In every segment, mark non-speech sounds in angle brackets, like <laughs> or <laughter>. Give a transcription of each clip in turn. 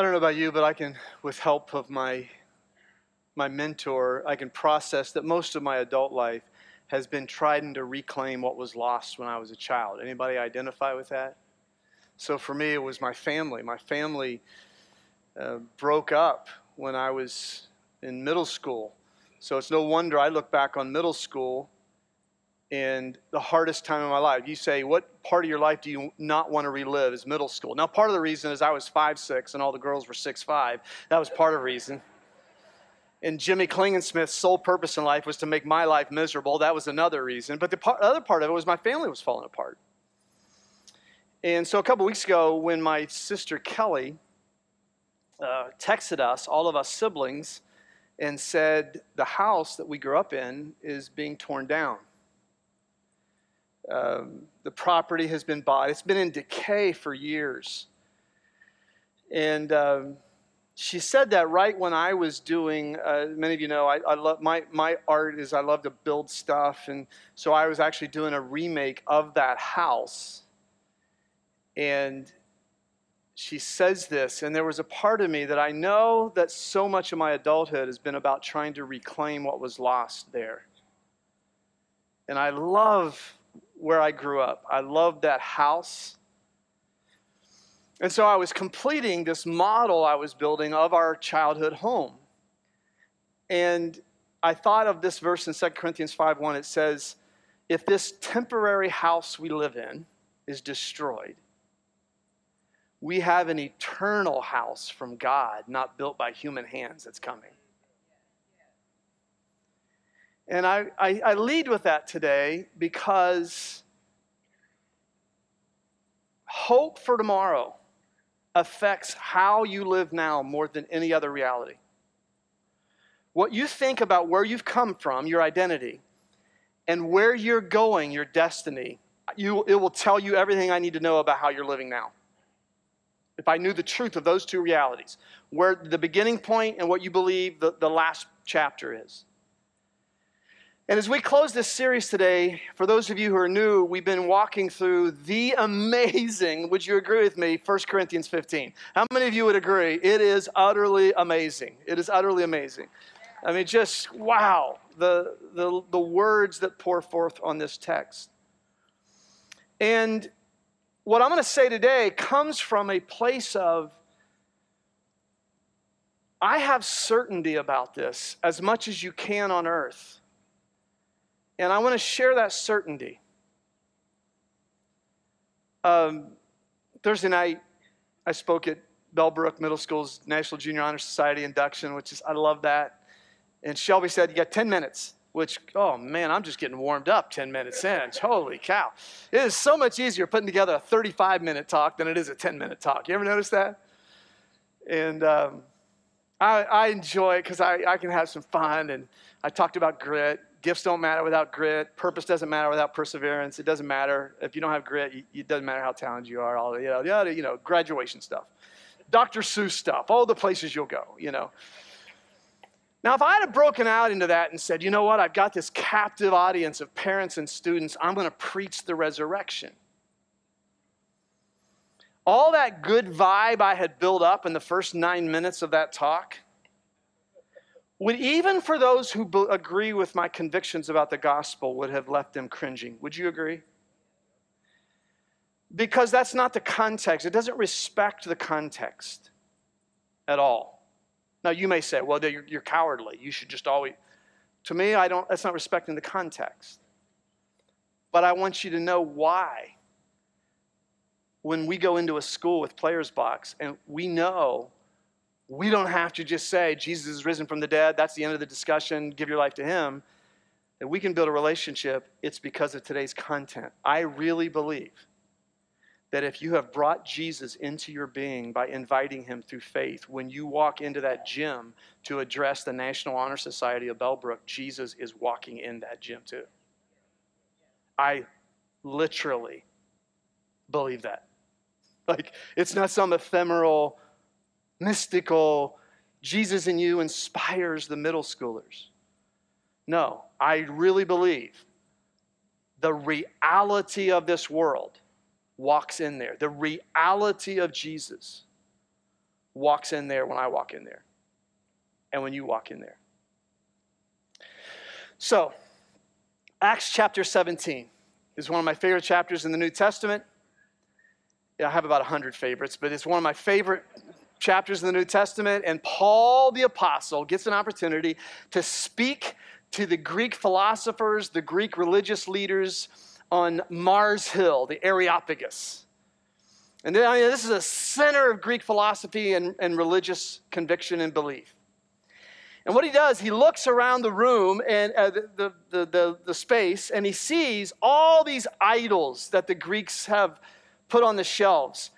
I don't know about you, but I can, with help of my my mentor, I can process that most of my adult life has been trying to reclaim what was lost when I was a child. Anybody identify with that? So for me, it was my family. My family uh, broke up when I was in middle school. So it's no wonder I look back on middle school and the hardest time of my life. You say, what part of your life do you not want to relive is middle school. Now, part of the reason is I was five six and all the girls were six five. That was part of the reason. And Jimmy Klingensmith's sole purpose in life was to make my life miserable. That was another reason. But the other part of it was my family was falling apart. And so a couple weeks ago, when my sister Kelly uh, texted us, all of us siblings, and said, The house that we grew up in is being torn down. Um, the property has been bought, it's been in decay for years. And um, she said that right when I was doing, uh, many of you know, I, I, love my, my art is I love to build stuff. And so I was actually doing a remake of that house. And she says this, and there was a part of me that I know that so much of my adulthood has been about trying to reclaim what was lost there. And I love where I grew up. I loved that house. And so I was completing this model I was building of our childhood home. And I thought of this verse in 2 Corinthians 5:1. It says, If this temporary house we live in is destroyed, we have an eternal house from God, not built by human hands, that's coming. And I, I, I lead with that today because hope for tomorrow affects how you live now more than any other reality. What you think about where you've come from, your identity, and where you're going, your destiny, you, it will tell you everything I need to know about how you're living now. If I knew the truth of those two realities, where the beginning point and what you believe the, the last chapter is. And as we close this series today, for those of you who are new, we've been walking through the amazing, would you agree with me, 1 Corinthians 15. How many of you would agree? It is utterly amazing. It is utterly amazing. I mean, just wow, the, the, the words that pour forth on this text. And what I'm going to say today comes from a place of I have certainty about this as much as you can on earth. And I want to share that certainty. Um, Thursday night, I spoke at Bellbrook Middle School's National Junior Honor Society induction, which is, I love that. And Shelby said, You got 10 minutes, which, oh man, I'm just getting warmed up 10 minutes in. <laughs> Holy cow. It is so much easier putting together a 35 minute talk than it is a 10 minute talk. You ever notice that? And um, I, I enjoy it because I, I can have some fun. And I talked about grit Gifts don't matter without grit. Purpose doesn't matter without perseverance. It doesn't matter if you don't have grit. it doesn't matter how talented you are. All you know, you know, graduation stuff, Dr. Seuss stuff, all the places you'll go. You know. Now, if I had broken out into that and said, you know what, I've got this captive audience of parents and students, I'm going to preach the resurrection. All that good vibe I had built up in the first nine minutes of that talk would even for those who agree with my convictions about the gospel would have left them cringing. Would you agree? Because that's not the context. It doesn't respect the context at all. Now you may say, well, you're, you're cowardly. You should just always. To me, I don't. That's not respecting the context. But I want you to know why. When we go into a school with Players Box and we know we don't have to just say, Jesus is risen from the dead, that's the end of the discussion, give your life to Him. That we can build a relationship, it's because of today's content. I really believe that if you have brought Jesus into your being by inviting him through faith, when you walk into that gym to address the National Honor Society of Bellbrook, Jesus is walking in that gym too. I literally believe that. Like, it's not some ephemeral mystical, Jesus in you inspires the middle schoolers. No, I really believe the reality of this world walks in there. The reality of Jesus walks in there when I walk in there and when you walk in there. So, Acts chapter 17 is one of my favorite chapters in the New Testament. I have about 100 favorites, but it's one of my favorite chapters in the New Testament. And Paul the Apostle gets an opportunity to speak to the Greek philosophers, the Greek religious leaders on Mars Hill, the Areopagus. And I mean, this is a center of Greek philosophy and, and religious conviction and belief. And what he does, he looks around the room and uh, the, the, the, the, space, and he sees all these idols that the Greeks have put on the shelves.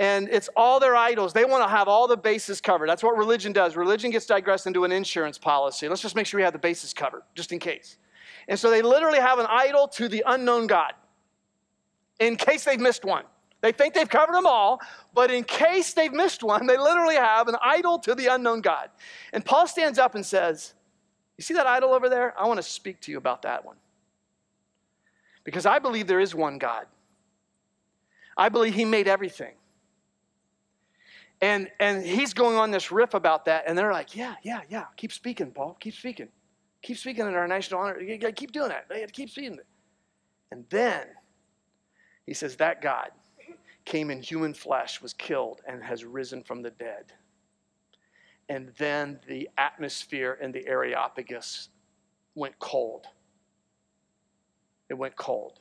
And it's all their idols. They want to have all the bases covered. That's what religion does. Religion gets digressed into an insurance policy. Let's just make sure we have the bases covered, just in case. And so they literally have an idol to the unknown God in case they've missed one. They think they've covered them all, but in case they've missed one, they literally have an idol to the unknown God. And Paul stands up and says, You see that idol over there? I want to speak to you about that one. Because I believe there is one God. I believe he made everything. And, and he's going on this riff about that, and they're like, Yeah, yeah, yeah. Keep speaking, Paul. Keep speaking. Keep speaking in our national honor. Keep doing that. Keep speaking. And then he says, That God came in human flesh, was killed, and has risen from the dead. And then the atmosphere in the Areopagus went cold. It went cold.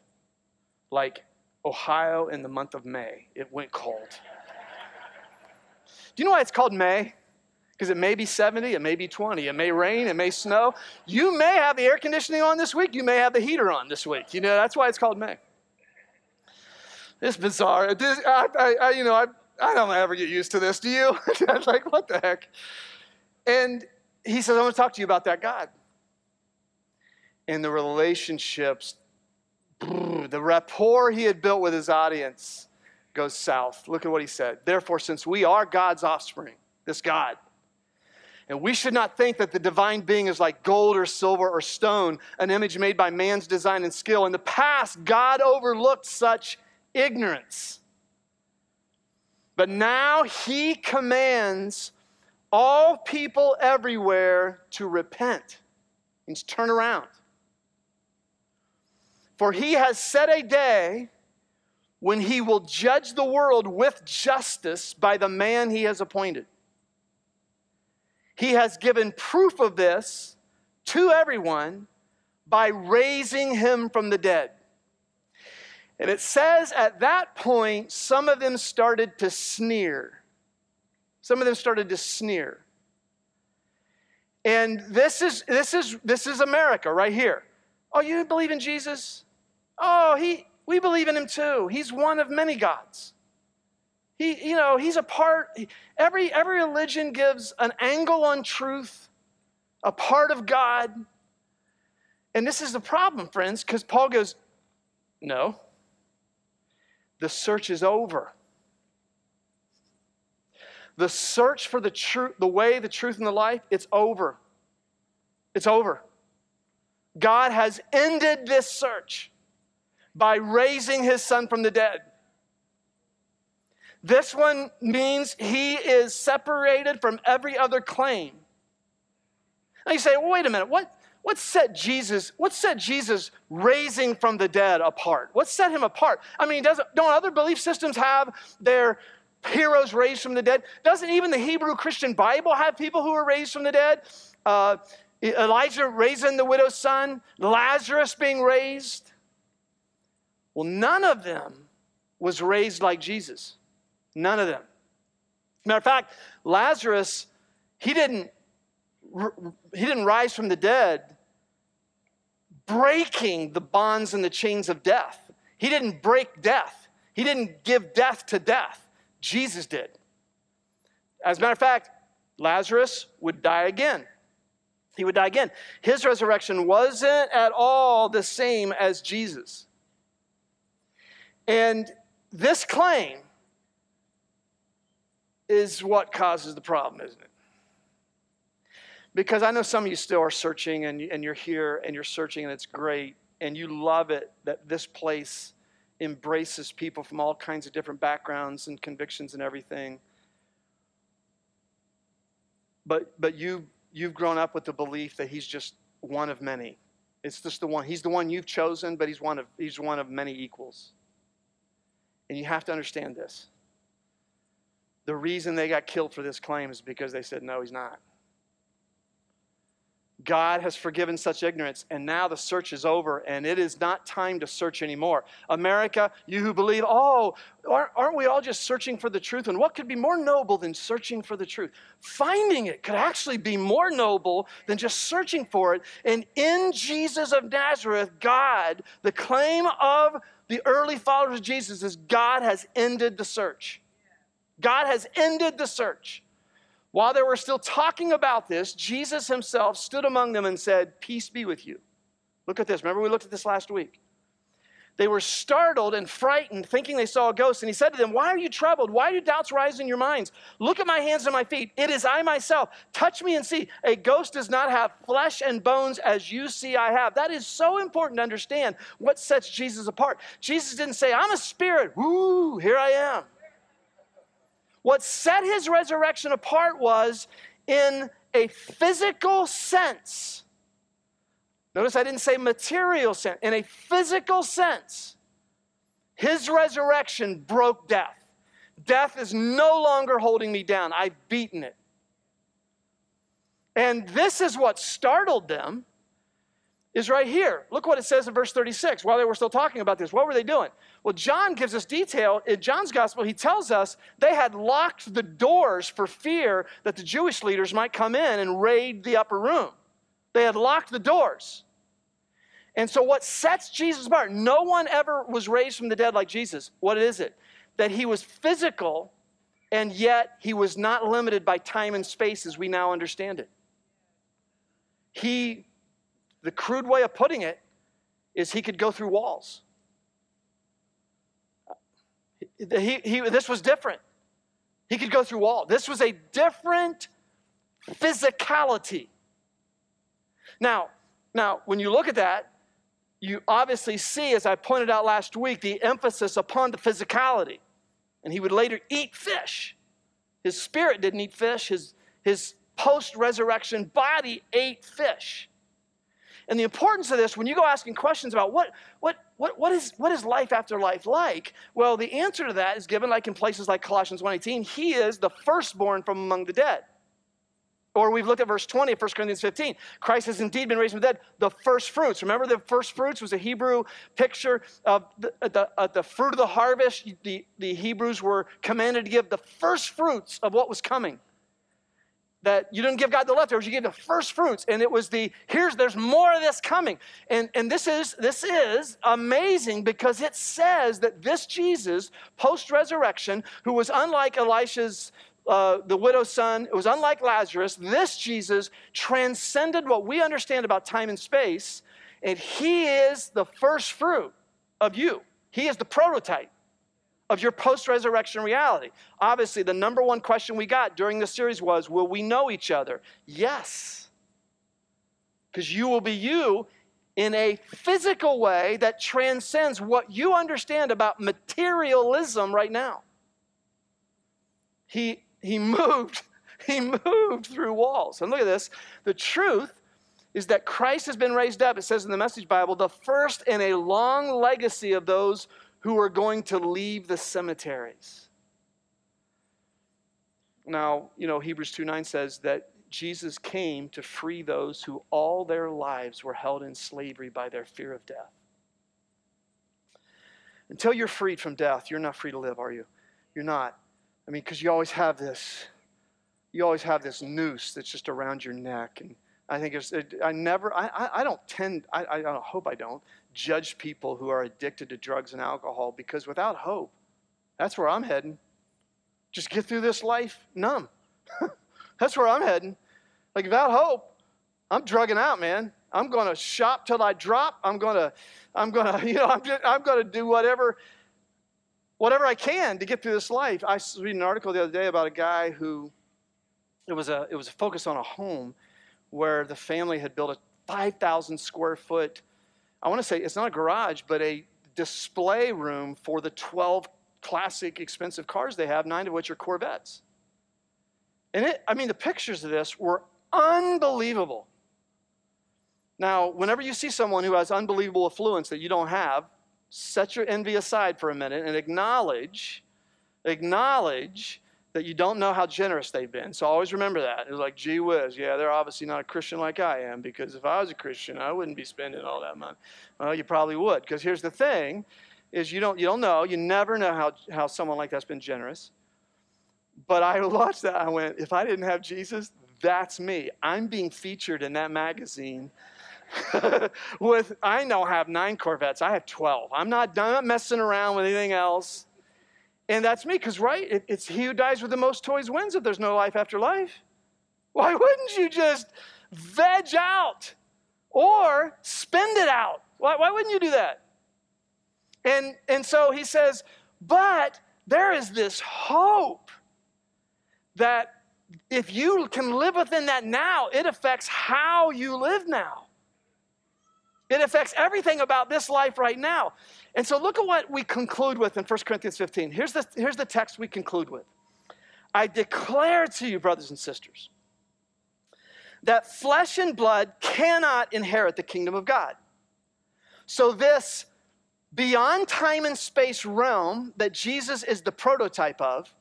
Like Ohio in the month of May, it went cold. Do you know why it's called May? Because it may be 70, it may be 20, it may rain, it may snow. You may have the air conditioning on this week, you may have the heater on this week. You know, that's why it's called May. It's bizarre. This, I, I, I, you know, I, I don't ever get used to this. Do you? <laughs> I'm like, what the heck? And he says, I want to talk to you about that God. And the relationships, the rapport he had built with his audience goes south. Look at what he said. Therefore, since we are God's offspring, this God, and we should not think that the divine being is like gold or silver or stone, an image made by man's design and skill. In the past, God overlooked such ignorance. But now he commands all people everywhere to repent. Means turn around. For he has set a day when he will judge the world with justice by the man he has appointed. He has given proof of this to everyone by raising him from the dead. And it says at that point, some of them started to sneer. Some of them started to sneer. And this is, this is, this is America right here. Oh, you believe in Jesus? Oh, he, we believe in him too. He's one of many gods. He, you know, he's a part, every, every religion gives an angle on truth, a part of God. And this is the problem, friends, because Paul goes, no, the search is over. The search for the truth, the way, the truth, and the life, it's over. It's over. God has ended this search by raising his son from the dead. This one means he is separated from every other claim. Now you say, well, wait a minute, what, what set Jesus, what set Jesus raising from the dead apart? What set him apart? I mean, doesn't, don't other belief systems have their heroes raised from the dead? Doesn't even the Hebrew Christian Bible have people who were raised from the dead? Uh, Elijah raising the widow's son, Lazarus being raised. Well, none of them was raised like Jesus. None of them. Matter of fact, Lazarus, he didn't, he didn't rise from the dead breaking the bonds and the chains of death. He didn't break death, He didn't give death to death. Jesus did. As a matter of fact, Lazarus would die again. He would die again. His resurrection wasn't at all the same as Jesus. And this claim is what causes the problem, isn't it? Because I know some of you still are searching and, and you're here and you're searching and it's great and you love it that this place embraces people from all kinds of different backgrounds and convictions and everything. but but you you've grown up with the belief that he's just one of many. It's just the one. He's the one you've chosen, but he's one of he's one of many equals. And you have to understand this. The reason they got killed for this claim is because they said, no, he's not. God has forgiven such ignorance, and now the search is over, and it is not time to search anymore. America, you who believe, oh, aren't we all just searching for the truth? And what could be more noble than searching for the truth? Finding it could actually be more noble than just searching for it. And in Jesus of Nazareth, God, the claim of the early followers of Jesus is God has ended the search. God has ended the search. While they were still talking about this, Jesus himself stood among them and said, Peace be with you. Look at this. Remember, we looked at this last week. They were startled and frightened, thinking they saw a ghost. And he said to them, Why are you troubled? Why do doubts rise in your minds? Look at my hands and my feet. It is I myself. Touch me and see. A ghost does not have flesh and bones as you see I have. That is so important to understand what sets Jesus apart. Jesus didn't say, I'm a spirit. Woo, here I am. What set his resurrection apart was in a physical sense. Notice I didn't say material sense. In a physical sense, his resurrection broke death. Death is no longer holding me down. I've beaten it. And this is what startled them is right here. Look what it says in verse 36 while they were still talking about this. What were they doing? Well, John gives us detail. In John's gospel, he tells us they had locked the doors for fear that the Jewish leaders might come in and raid the upper room. They had locked the doors. And so, what sets Jesus apart, no one ever was raised from the dead like Jesus. What is it? That he was physical, and yet he was not limited by time and space as we now understand it. He the crude way of putting it is he could go through walls. He, he, this was different. He could go through walls. This was a different physicality. Now, now, when you look at that, you obviously see, as I pointed out last week, the emphasis upon the physicality. And he would later eat fish. His spirit didn't eat fish, his, his post resurrection body ate fish. And the importance of this, when you go asking questions about what, what, what, what, is, what is life after life like, well, the answer to that is given like in places like Colossians 1.18. He is the firstborn from among the dead. Or we've looked at verse 20 of 1 Corinthians 15. Christ has indeed been raised from the dead, the first fruits. Remember, the first fruits was a Hebrew picture of the, the, the fruit of the harvest. The, the Hebrews were commanded to give the first fruits of what was coming that you didn't give God the leftovers, you gave the first fruits. And it was the here's there's more of this coming. And, and this is this is amazing because it says that this Jesus, post-resurrection, who was unlike Elisha's uh, the widow's son, it was unlike Lazarus, this Jesus transcended what we understand about time and space, and he is the first fruit of you. He is the prototype of your post resurrection reality. Obviously, the number one question we got during the series was Will we know each other? Yes. Because you will be you in a physical way that transcends what you understand about materialism right now. He, he moved, <laughs> he moved through walls. And look at this. The truth is that Christ has been raised up, it says in the Message Bible, the first in a long legacy of those who are going to leave the cemeteries. Now, you know, Hebrews 2 9 says that Jesus came to free those who all their lives were held in slavery by their fear of death. Until you're freed from death, you're not free to live, are you? You're not. I mean, because you always have this, you always have this noose that's just around your neck. And I think it's, it, I never, I, I, I don't tend, I, I hope I don't, judge people who are addicted to drugs and alcohol because without hope, that's where I'm heading. Just get through this life numb. <laughs> that's where I'm heading. Like without hope, I'm drugging out, man. I'm going to shop till I drop. I'm going to, I'm going <laughs> to, you know, I'm, just, I'm going to do whatever, whatever I can to get through this life. I was reading an article the other day about a guy who, it was a, it was a focus on a home where the family had built a 5,000 square foot I want to say it's not a garage, but a display room for the 12 classic expensive cars they have, nine of which are Corvettes. And it, I mean, the pictures of this were unbelievable. Now, whenever you see someone who has unbelievable affluence that you don't have, set your envy aside for a minute and acknowledge, acknowledge that you don't know how generous they've been. So always remember that. It's like, gee whiz, yeah, they're obviously not a Christian like I am, because if I was a Christian, I wouldn't be spending all that money. Well, you probably would, because here's the thing, is you don't, you don't know, you never know how, how someone like that's been generous. But I watched that, I went, if I didn't have Jesus, that's me. I'm being featured in that magazine <laughs> with I now have nine Corvettes. I have 12. I'm not, I'm not messing around with anything else. And that's me, because, right, it, it's he who dies with the most toys wins if there's no life after life. Why wouldn't you just veg out or spend it out? Why, why wouldn't you do that? And, and so he says, but there is this hope that if you can live within that now, it affects how you live now. It affects everything about this life right now. And so look at what we conclude with in 1 Corinthians 15. Here's the, here's the text we conclude with I declare to you, brothers and sisters, that flesh and blood cannot inherit the kingdom of God. So, this beyond time and space realm that Jesus is the prototype of,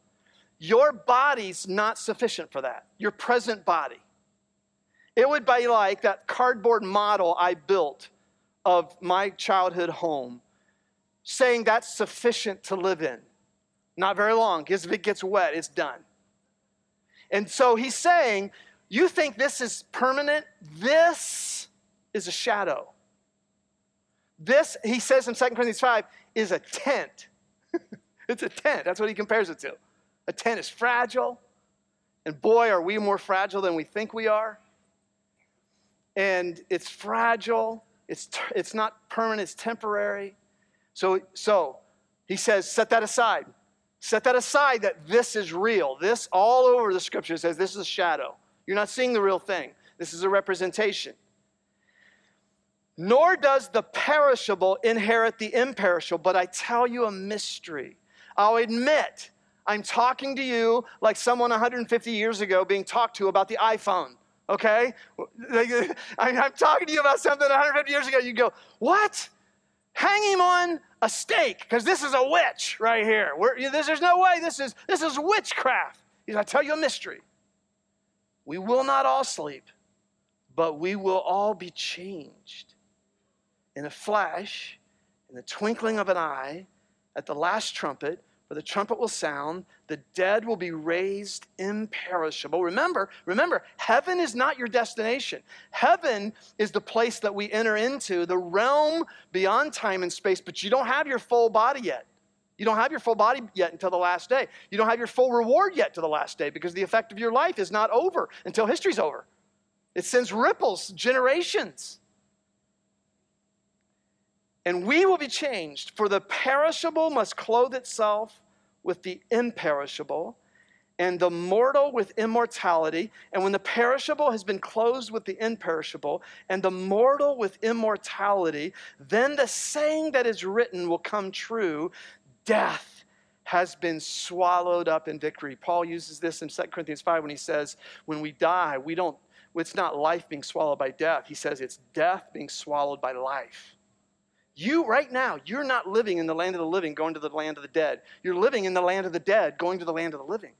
your body's not sufficient for that, your present body. It would be like that cardboard model I built of my childhood home, saying that's sufficient to live in. Not very long, because if it gets wet, it's done. And so he's saying, You think this is permanent? This is a shadow. This, he says in 2 Corinthians 5, is a tent. <laughs> it's a tent. That's what he compares it to. A tent is fragile. And boy, are we more fragile than we think we are. And it's fragile. It's, it's not permanent, it's temporary. So, so he says, set that aside. Set that aside that this is real. This, all over the scripture, says this is a shadow. You're not seeing the real thing, this is a representation. Nor does the perishable inherit the imperishable, but I tell you a mystery. I'll admit, I'm talking to you like someone 150 years ago being talked to about the iPhone okay? <laughs> I'm talking to you about something 150 years ago. You go, what? Hang him on a stake because this is a witch right here. there's no way. This is, this is witchcraft. He's I tell you a mystery. We will not all sleep, but we will all be changed in a flash, in the twinkling of an eye, at the last trumpet. For the trumpet will sound, the dead will be raised imperishable. Remember, remember, heaven is not your destination. Heaven is the place that we enter into, the realm beyond time and space, but you don't have your full body yet. You don't have your full body yet until the last day. You don't have your full reward yet to the last day because the effect of your life is not over until history's over. It sends ripples, generations and we will be changed. For the perishable must clothe itself with the imperishable, and the mortal with immortality. And when the perishable has been clothed with the imperishable, and the mortal with immortality, then the saying that is written will come true death has been swallowed up in victory. Paul uses this in 2 Corinthians 5 when he says, When we die, we don't, it's not life being swallowed by death. He says it's death being swallowed by life. You, right now, you're not living in the land of the living, going to the land of the dead. You're living in the land of the dead, going to the land of the living.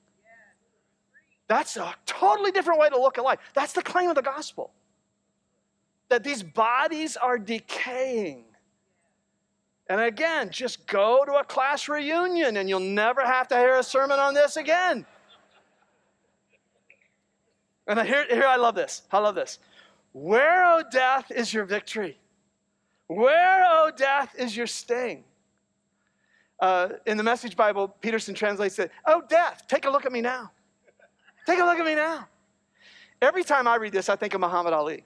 That's a totally different way to look at life. That's the claim of the gospel. That these bodies are decaying. And again, just go to a class reunion and you'll never have to hear a sermon on this again. And here, here I love this. I love this. Where, O oh, death, is your victory? Where, O oh, death, is your sting? Uh, in the Message Bible, Peterson translates it, Oh, death, take a look at me now. Take a look at me now. Every time I read this, I think of Muhammad Ali.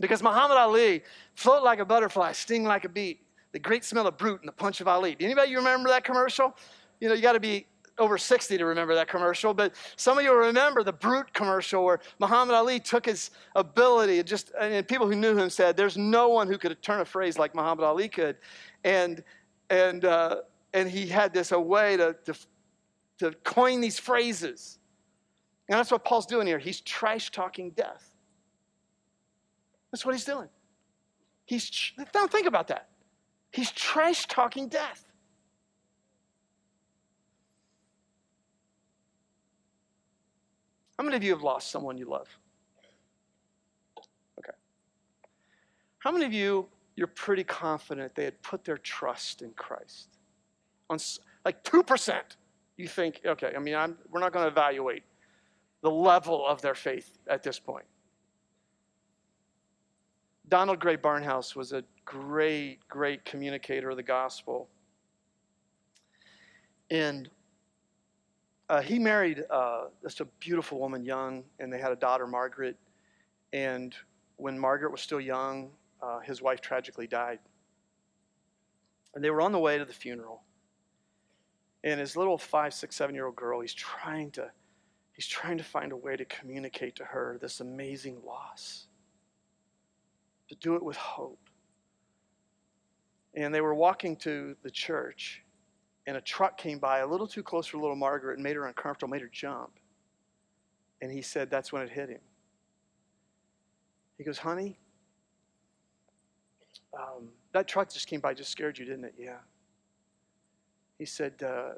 Because Muhammad Ali, float like a butterfly, sting like a bee, the great smell of Brut and the punch of Ali. Do anybody remember that commercial? You know, you got to be over 60 to remember that commercial, but some of you remember the Brut commercial where Muhammad Ali took his ability, just, and people who knew him said, there's no one who could turn a phrase like Muhammad Ali could. And, and, uh, and he had this a way to, to, to coin these phrases. And that's what Paul's doing here. He's trash talking death. That's what he's doing. He's, don't think about that. He's trash talking death. How many of you have lost someone you love? Okay. How many of you, you're pretty confident they had put their trust in Christ? On like 2%, you think, okay, I mean, I'm, we're not going to evaluate the level of their faith at this point. Donald Grey Barnhouse was a great, great communicator of the gospel. And uh, he married uh, just a beautiful woman, young, and they had a daughter, Margaret. And when Margaret was still young, uh, his wife tragically died. And they were on the way to the funeral. And his little five, six, seven year old girl, he's trying to, he's trying to find a way to communicate to her this amazing loss, to do it with hope. And they were walking to the church, and a truck came by a little too close for little Margaret and made her uncomfortable, made her jump. And he said that's when it hit him. He goes, Honey, um, that truck just came by, just scared you, didn't it? Yeah. He said, uh,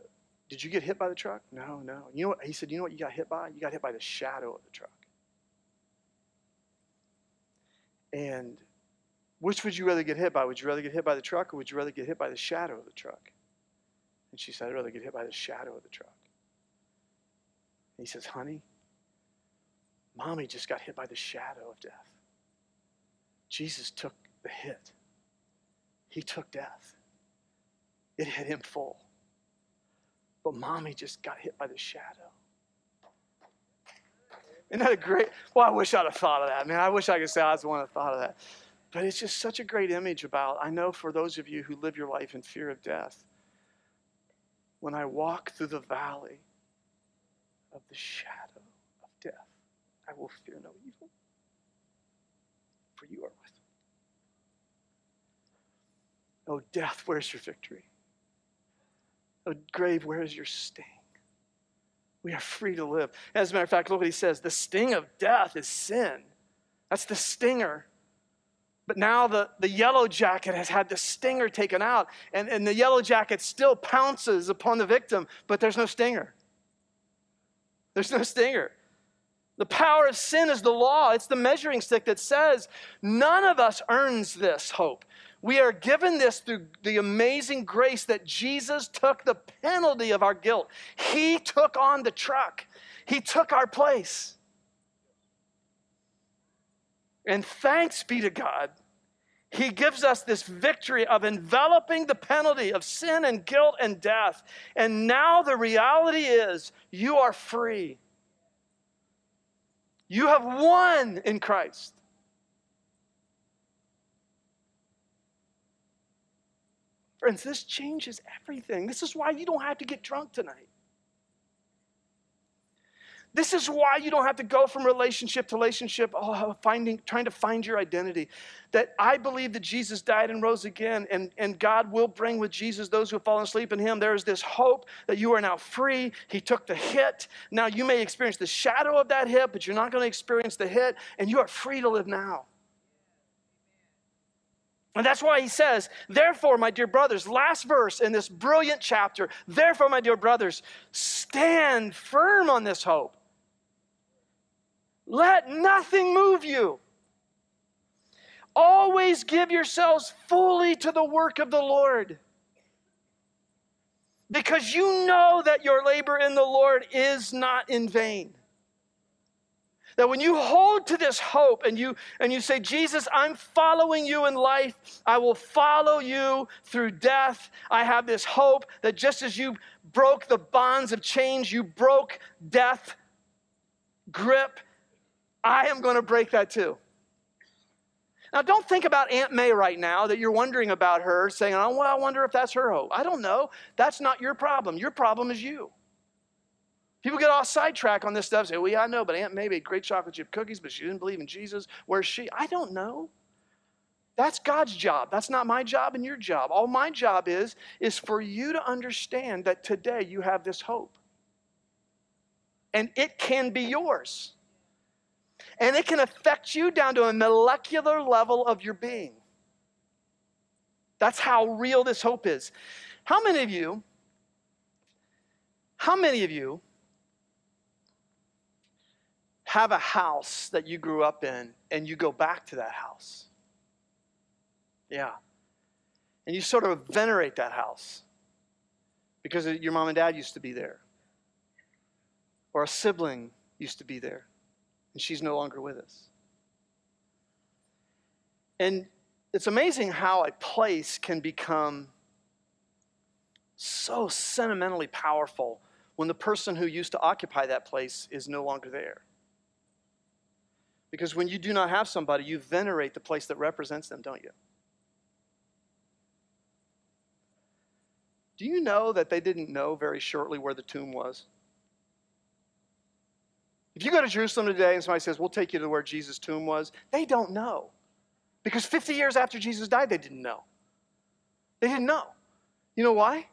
Did you get hit by the truck? No, no. You know what? He said, You know what you got hit by? You got hit by the shadow of the truck. And which would you rather get hit by? Would you rather get hit by the truck or would you rather get hit by the shadow of the truck? And she said, I'd rather get hit by the shadow of the truck. And he says, Honey, mommy just got hit by the shadow of death. Jesus took the hit, he took death. It hit him full. But mommy just got hit by the shadow. Isn't that a great? Well, I wish I'd have thought of that. Man, I wish I could say I was the one that thought of that. But it's just such a great image about, I know for those of you who live your life in fear of death, when I walk through the valley of the shadow of death, I will fear no evil, for you are with me. Oh, death, where's your victory? Oh, grave, where is your sting? We are free to live. As a matter of fact, look what he says the sting of death is sin. That's the stinger. But now the, the yellow jacket has had the stinger taken out, and, and the yellow jacket still pounces upon the victim, but there's no stinger. There's no stinger. The power of sin is the law. It's the measuring stick that says none of us earns this hope. We are given this through the amazing grace that Jesus took the penalty of our guilt. He took on the truck, He took our place. And thanks be to God, He gives us this victory of enveloping the penalty of sin and guilt and death. And now the reality is you are free. You have won in Christ. Friends, this changes everything. This is why you don't have to get drunk tonight. This is why you don't have to go from relationship to relationship, oh, finding, trying to find your identity. That I believe that Jesus died and rose again, and, and God will bring with Jesus those who have fallen asleep in Him. There is this hope that you are now free. He took the hit. Now you may experience the shadow of that hit, but you're not going to experience the hit, and you are free to live now. And that's why he says, Therefore, my dear brothers, last verse in this brilliant chapter, therefore, my dear brothers, stand firm on this hope. Let nothing move you. Always give yourselves fully to the work of the Lord. Because you know that your labor in the Lord is not in vain. That when you hold to this hope and you and you say, Jesus, I'm following you in life, I will follow you through death. I have this hope that just as you broke the bonds of change, you broke death grip I am going to break that too. Now, don't think about Aunt May right now that you're wondering about her, saying, oh, well, I wonder if that's her hope. I don't know. That's not your problem. Your problem is you. People get all sidetracked on this stuff, say, well, yeah, I know, but Aunt May made great chocolate chip cookies, but she didn't believe in Jesus. Where's she? I don't know. That's God's job. That's not my job and your job. All my job is, is for you to understand that today you have this hope. and it can be yours. And it can affect you down to a molecular level of your being. That's how real this hope is. How many of you, how many of you have a house that you grew up in and you go back to that house? Yeah. And you sort of venerate that house because your mom and dad used to be there, or a sibling used to be there, and she's no longer with us. And it's amazing how a place can become so sentimentally powerful when the person who used to occupy that place is no longer there. Because when you do not have somebody, you venerate the place that represents them, don't you? Do you know that they didn't know very shortly where the tomb was? If you go to Jerusalem today and somebody says, We'll take you to where Jesus' tomb was, they don't know. Because 50 years after Jesus died, they didn't know. They didn't know. You know why?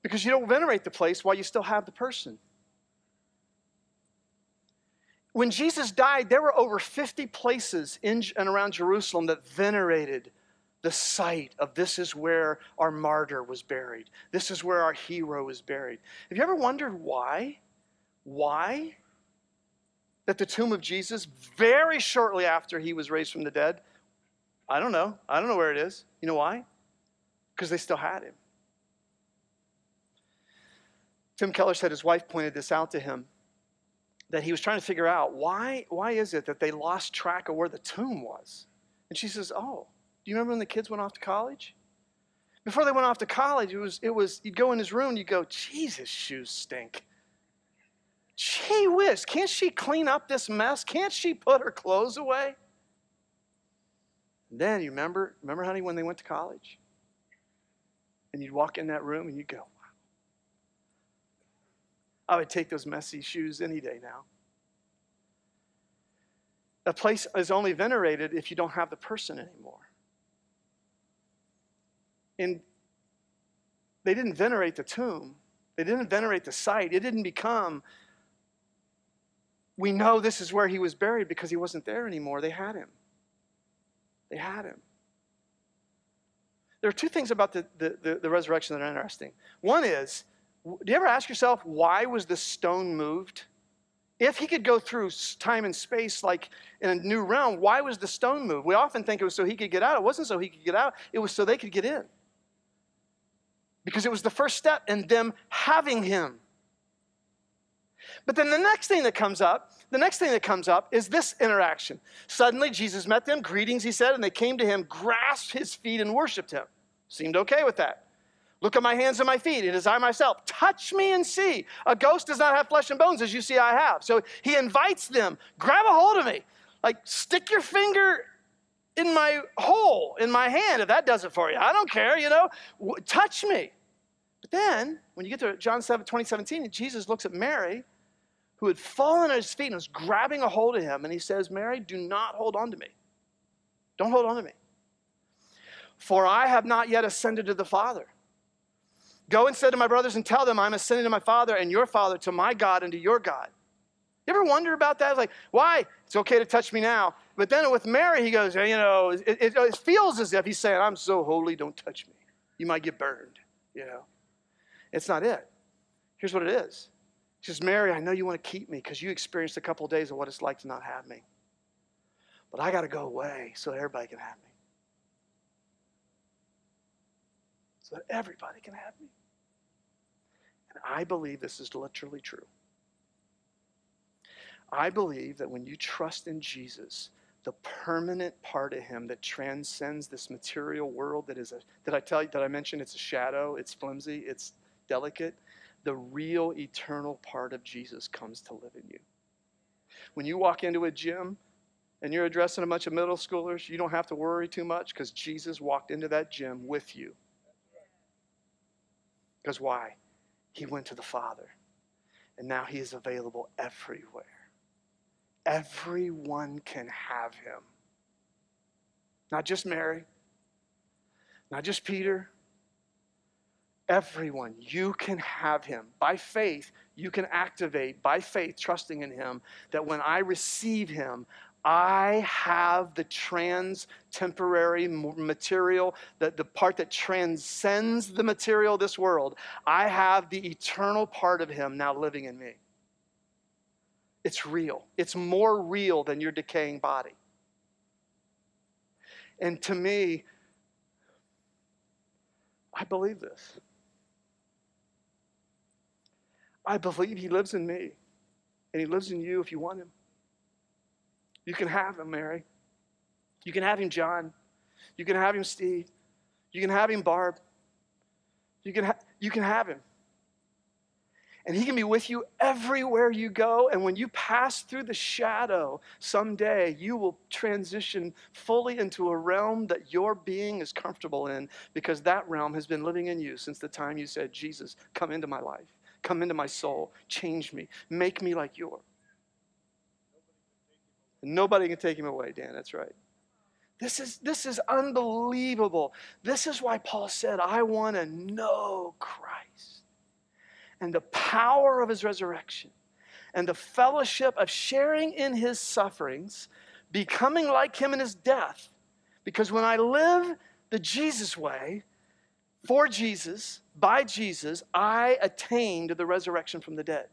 Because you don't venerate the place while you still have the person. When Jesus died, there were over 50 places in and around Jerusalem that venerated the site of this is where our martyr was buried. This is where our hero is buried. Have you ever wondered why? Why? That the tomb of Jesus, very shortly after he was raised from the dead, I don't know. I don't know where it is. You know why? Because they still had him. Tim Keller said his wife pointed this out to him that he was trying to figure out why, why is it that they lost track of where the tomb was? And she says, Oh, do you remember when the kids went off to college? Before they went off to college, it was, it was you'd go in his room, you'd go, Jesus, shoes stink. Gee whiz, can't she clean up this mess? Can't she put her clothes away? And then you remember, remember, honey, when they went to college? And you'd walk in that room and you'd go, wow. I would take those messy shoes any day now. A place is only venerated if you don't have the person anymore. And they didn't venerate the tomb, they didn't venerate the site. It didn't become, we know this is where he was buried because he wasn't there anymore. They had him. They had him. There are two things about the, the, the, the resurrection that are interesting. One is, do you ever ask yourself, why was the stone moved? If he could go through time and space like in a new realm, why was the stone moved? We often think it was so he could get out. It wasn't so he could get out, it was so they could get in. Because it was the first step in them having him. But then the next thing that comes up, the next thing that comes up is this interaction. Suddenly Jesus met them, greetings, he said, and they came to him, grasped his feet, and worshiped him. Seemed okay with that. Look at my hands and my feet. It is I myself. Touch me and see. A ghost does not have flesh and bones, as you see I have. So he invites them, grab a hold of me. Like, stick your finger in my hole, in my hand, if that does it for you. I don't care, you know. Touch me. But then, when you get to John 7, 2017, Jesus looks at Mary who had fallen at his feet and was grabbing a hold of him. And he says, Mary, do not hold on to me. Don't hold on to me. For I have not yet ascended to the Father. Go and say to my brothers and tell them I'm ascending to my Father and your Father, to my God and to your God. You ever wonder about that? Like, why? It's okay to touch me now. But then with Mary, he goes, you know, it, it, it feels as if he's saying, I'm so holy, don't touch me. You might get burned, you know. It's not it. Here's what it is she says, Mary, I know you want to keep me because you experienced a couple of days of what it's like to not have me. But I got to go away so that everybody can have me. So that everybody can have me. And I believe this is literally true. I believe that when you trust in Jesus, the permanent part of him that transcends this material world that is a did I tell you did I mention it's a shadow, it's flimsy, it's delicate the real eternal part of Jesus comes to live in you. When you walk into a gym and you're addressing a bunch of middle schoolers, you don't have to worry too much because Jesus walked into that gym with you. Because why? He went to the Father. And now he is available everywhere. Everyone can have him. Not just Mary, not just Peter, Everyone, you can have him. By faith, you can activate, by faith, trusting in him, that when I receive him, I have the trans temporary material, the, the part that transcends the material this world. I have the eternal part of him now living in me. It's real. It's more real than your decaying body. And to me, I believe this. I believe He lives in me, and He lives in you if you want Him. You can have Him, Mary. You can have Him, John. You can have Him, Steve. You can have Him, Barb. You can, ha- you can have Him. And He can be with you everywhere you go. And when you pass through the shadow, someday you will transition fully into a realm that your being is comfortable in because that realm has been living in you since the time you said, Jesus, come into my life, come into my soul, change me, make me like you. Nobody can take him away, Dan. That's right. This is, this is unbelievable. This is why Paul said, I want to know Christ and the power of his resurrection and the fellowship of sharing in his sufferings, becoming like him in his death. Because when I live the Jesus way, for Jesus, by Jesus, I attained the resurrection from the dead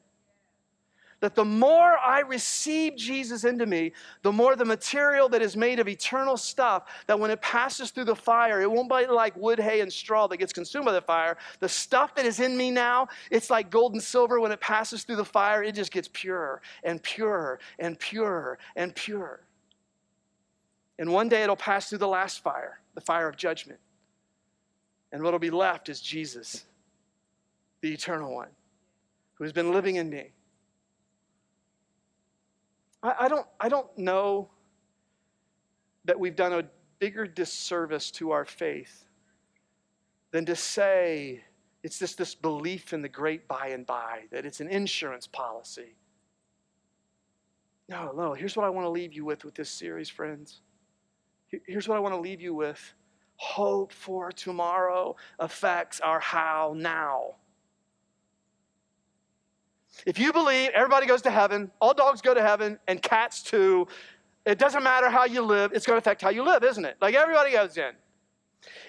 that the more I receive Jesus into me, the more the material that is made of eternal stuff, that when it passes through the fire, it won't be like wood, hay, and straw that gets consumed by the fire. The stuff that is in me now, it's like gold and silver. When it passes through the fire, it just gets purer and purer and purer and purer. And one day it'll pass through the last fire, the fire of judgment. And what'll be left is Jesus, the eternal one, who has been living in me I, I, don't, I don't know that we've done a bigger disservice to our faith than to say it's just this belief in the great by and by, that it's an insurance policy. No, no, here's what I want to leave you with with this series, friends. Here's what I want to leave you with hope for tomorrow affects our how now. If you believe everybody goes to heaven, all dogs go to heaven, and cats too, it doesn't matter how you live, it's going to affect how you live, isn't it? Like everybody goes in.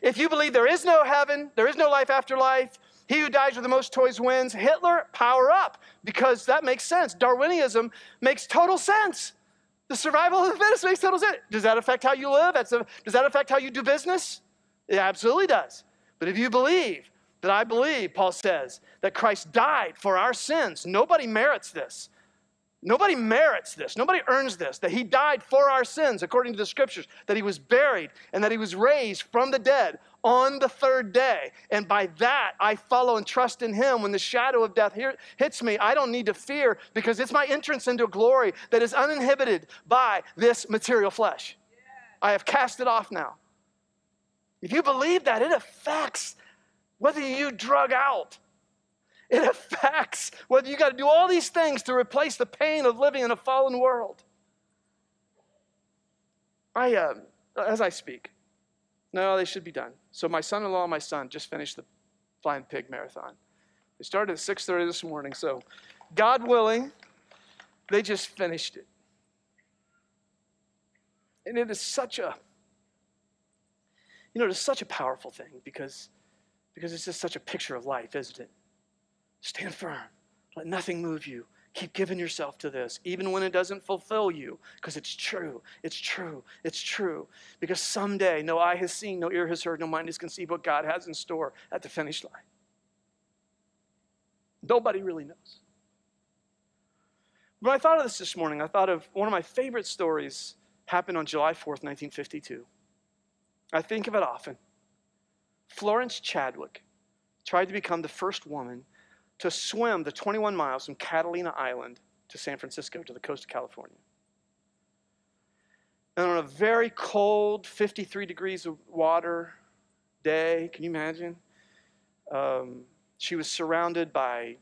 If you believe there is no heaven, there is no life after life, he who dies with the most toys wins, Hitler, power up, because that makes sense. Darwinism makes total sense. The survival of the fittest makes total sense. Does that affect how you live? A, does that affect how you do business? It absolutely does. But if you believe that I believe, Paul says, that Christ died for our sins. Nobody merits this. Nobody merits this. Nobody earns this. That he died for our sins, according to the scriptures, that he was buried, and that he was raised from the dead on the third day. And by that, I follow and trust in him. When the shadow of death hits me, I don't need to fear because it's my entrance into glory that is uninhibited by this material flesh. I have cast it off now. If you believe that, it affects whether you drug out. It affects whether you got to do all these things to replace the pain of living in a fallen world. I, uh, as I speak, no, they should be done. So my son-in-law and my son just finished the Flying Pig Marathon. They started at 6:30 this morning, so God willing, they just finished it. And it is such a, you know, it is such a powerful thing because because it's just such a picture of life, isn't it? Stand firm. Let nothing move you. Keep giving yourself to this, even when it doesn't fulfill you, because it's true. It's true. It's true. Because someday, no eye has seen, no ear has heard, no mind has conceived what God has in store at the finish line. Nobody really knows. When I thought of this this morning, I thought of one of my favorite stories happened on July 4th, 1952. I think of it often. Florence Chadwick tried to become the first woman to swim the 21 miles from Catalina Island to San Francisco to the coast of California. And on a very cold, 53 degrees of water day, can you imagine? Um, she was surrounded by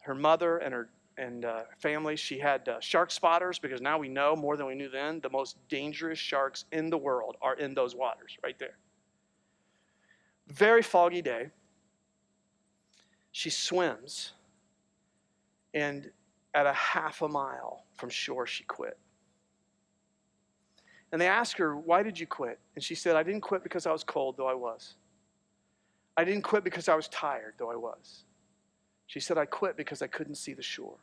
her mother and her and uh, family. She had uh, shark spotters because now we know more than we knew then the most dangerous sharks in the world are in those waters right there very foggy day. She swims, and at a half a mile from shore, she quit. And they asked her, Why did you quit? And she said, I didn't quit because I was cold, though I was. I didn't quit because I was tired, though I was. She said, I quit because I couldn't see the shore.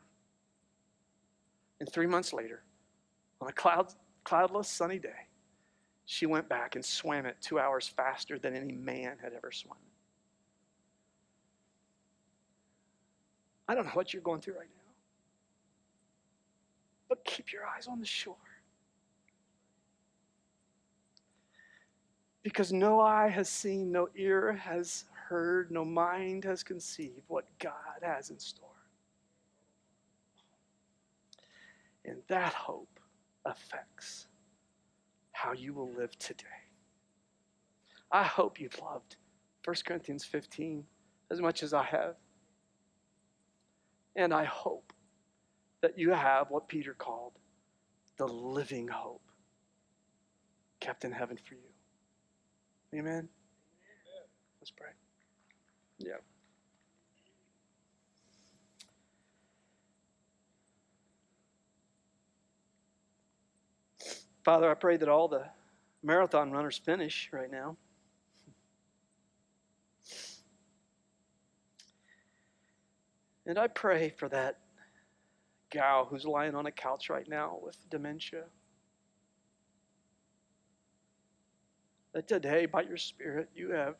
And three months later, on a cloud, cloudless, sunny day, she went back and swam it two hours faster than any man had ever swum. I don't know what you're going through right now, but keep your eyes on the shore. Because no eye has seen, no ear has heard, no mind has conceived what God has in store. And that hope affects how you will live today. I hope you've loved 1 Corinthians 15 as much as I have. And I hope that you have what Peter called the living hope kept in heaven for you. Amen? Let's pray. Yeah. Father, I pray that all the marathon runners finish right now. And I pray for that gal who's lying on a couch right now with dementia. That today, by your Spirit, you have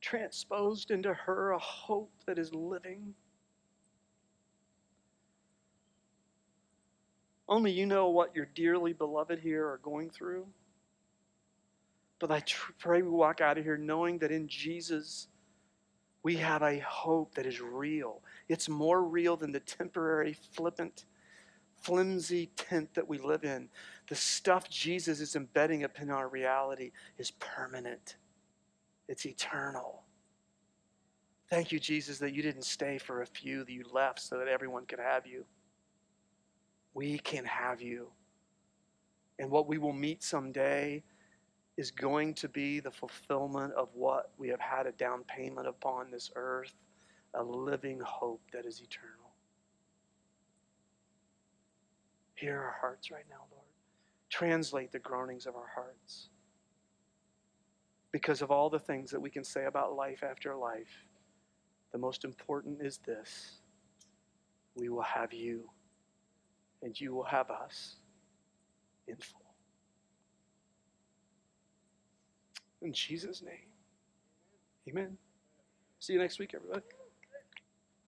transposed into her a hope that is living. Only you know what your dearly beloved here are going through. But I pray we walk out of here knowing that in Jesus, we have a hope that is real. It's more real than the temporary, flippant, flimsy tent that we live in. The stuff Jesus is embedding upon our reality is permanent, it's eternal. Thank you, Jesus, that you didn't stay for a few, that you left so that everyone could have you. We can have you. And what we will meet someday is going to be the fulfillment of what we have had a down payment upon this earth a living hope that is eternal. Hear our hearts right now, Lord. Translate the groanings of our hearts. Because of all the things that we can say about life after life, the most important is this we will have you and you will have us in full. In Jesus' name, amen. See you next week, everybody.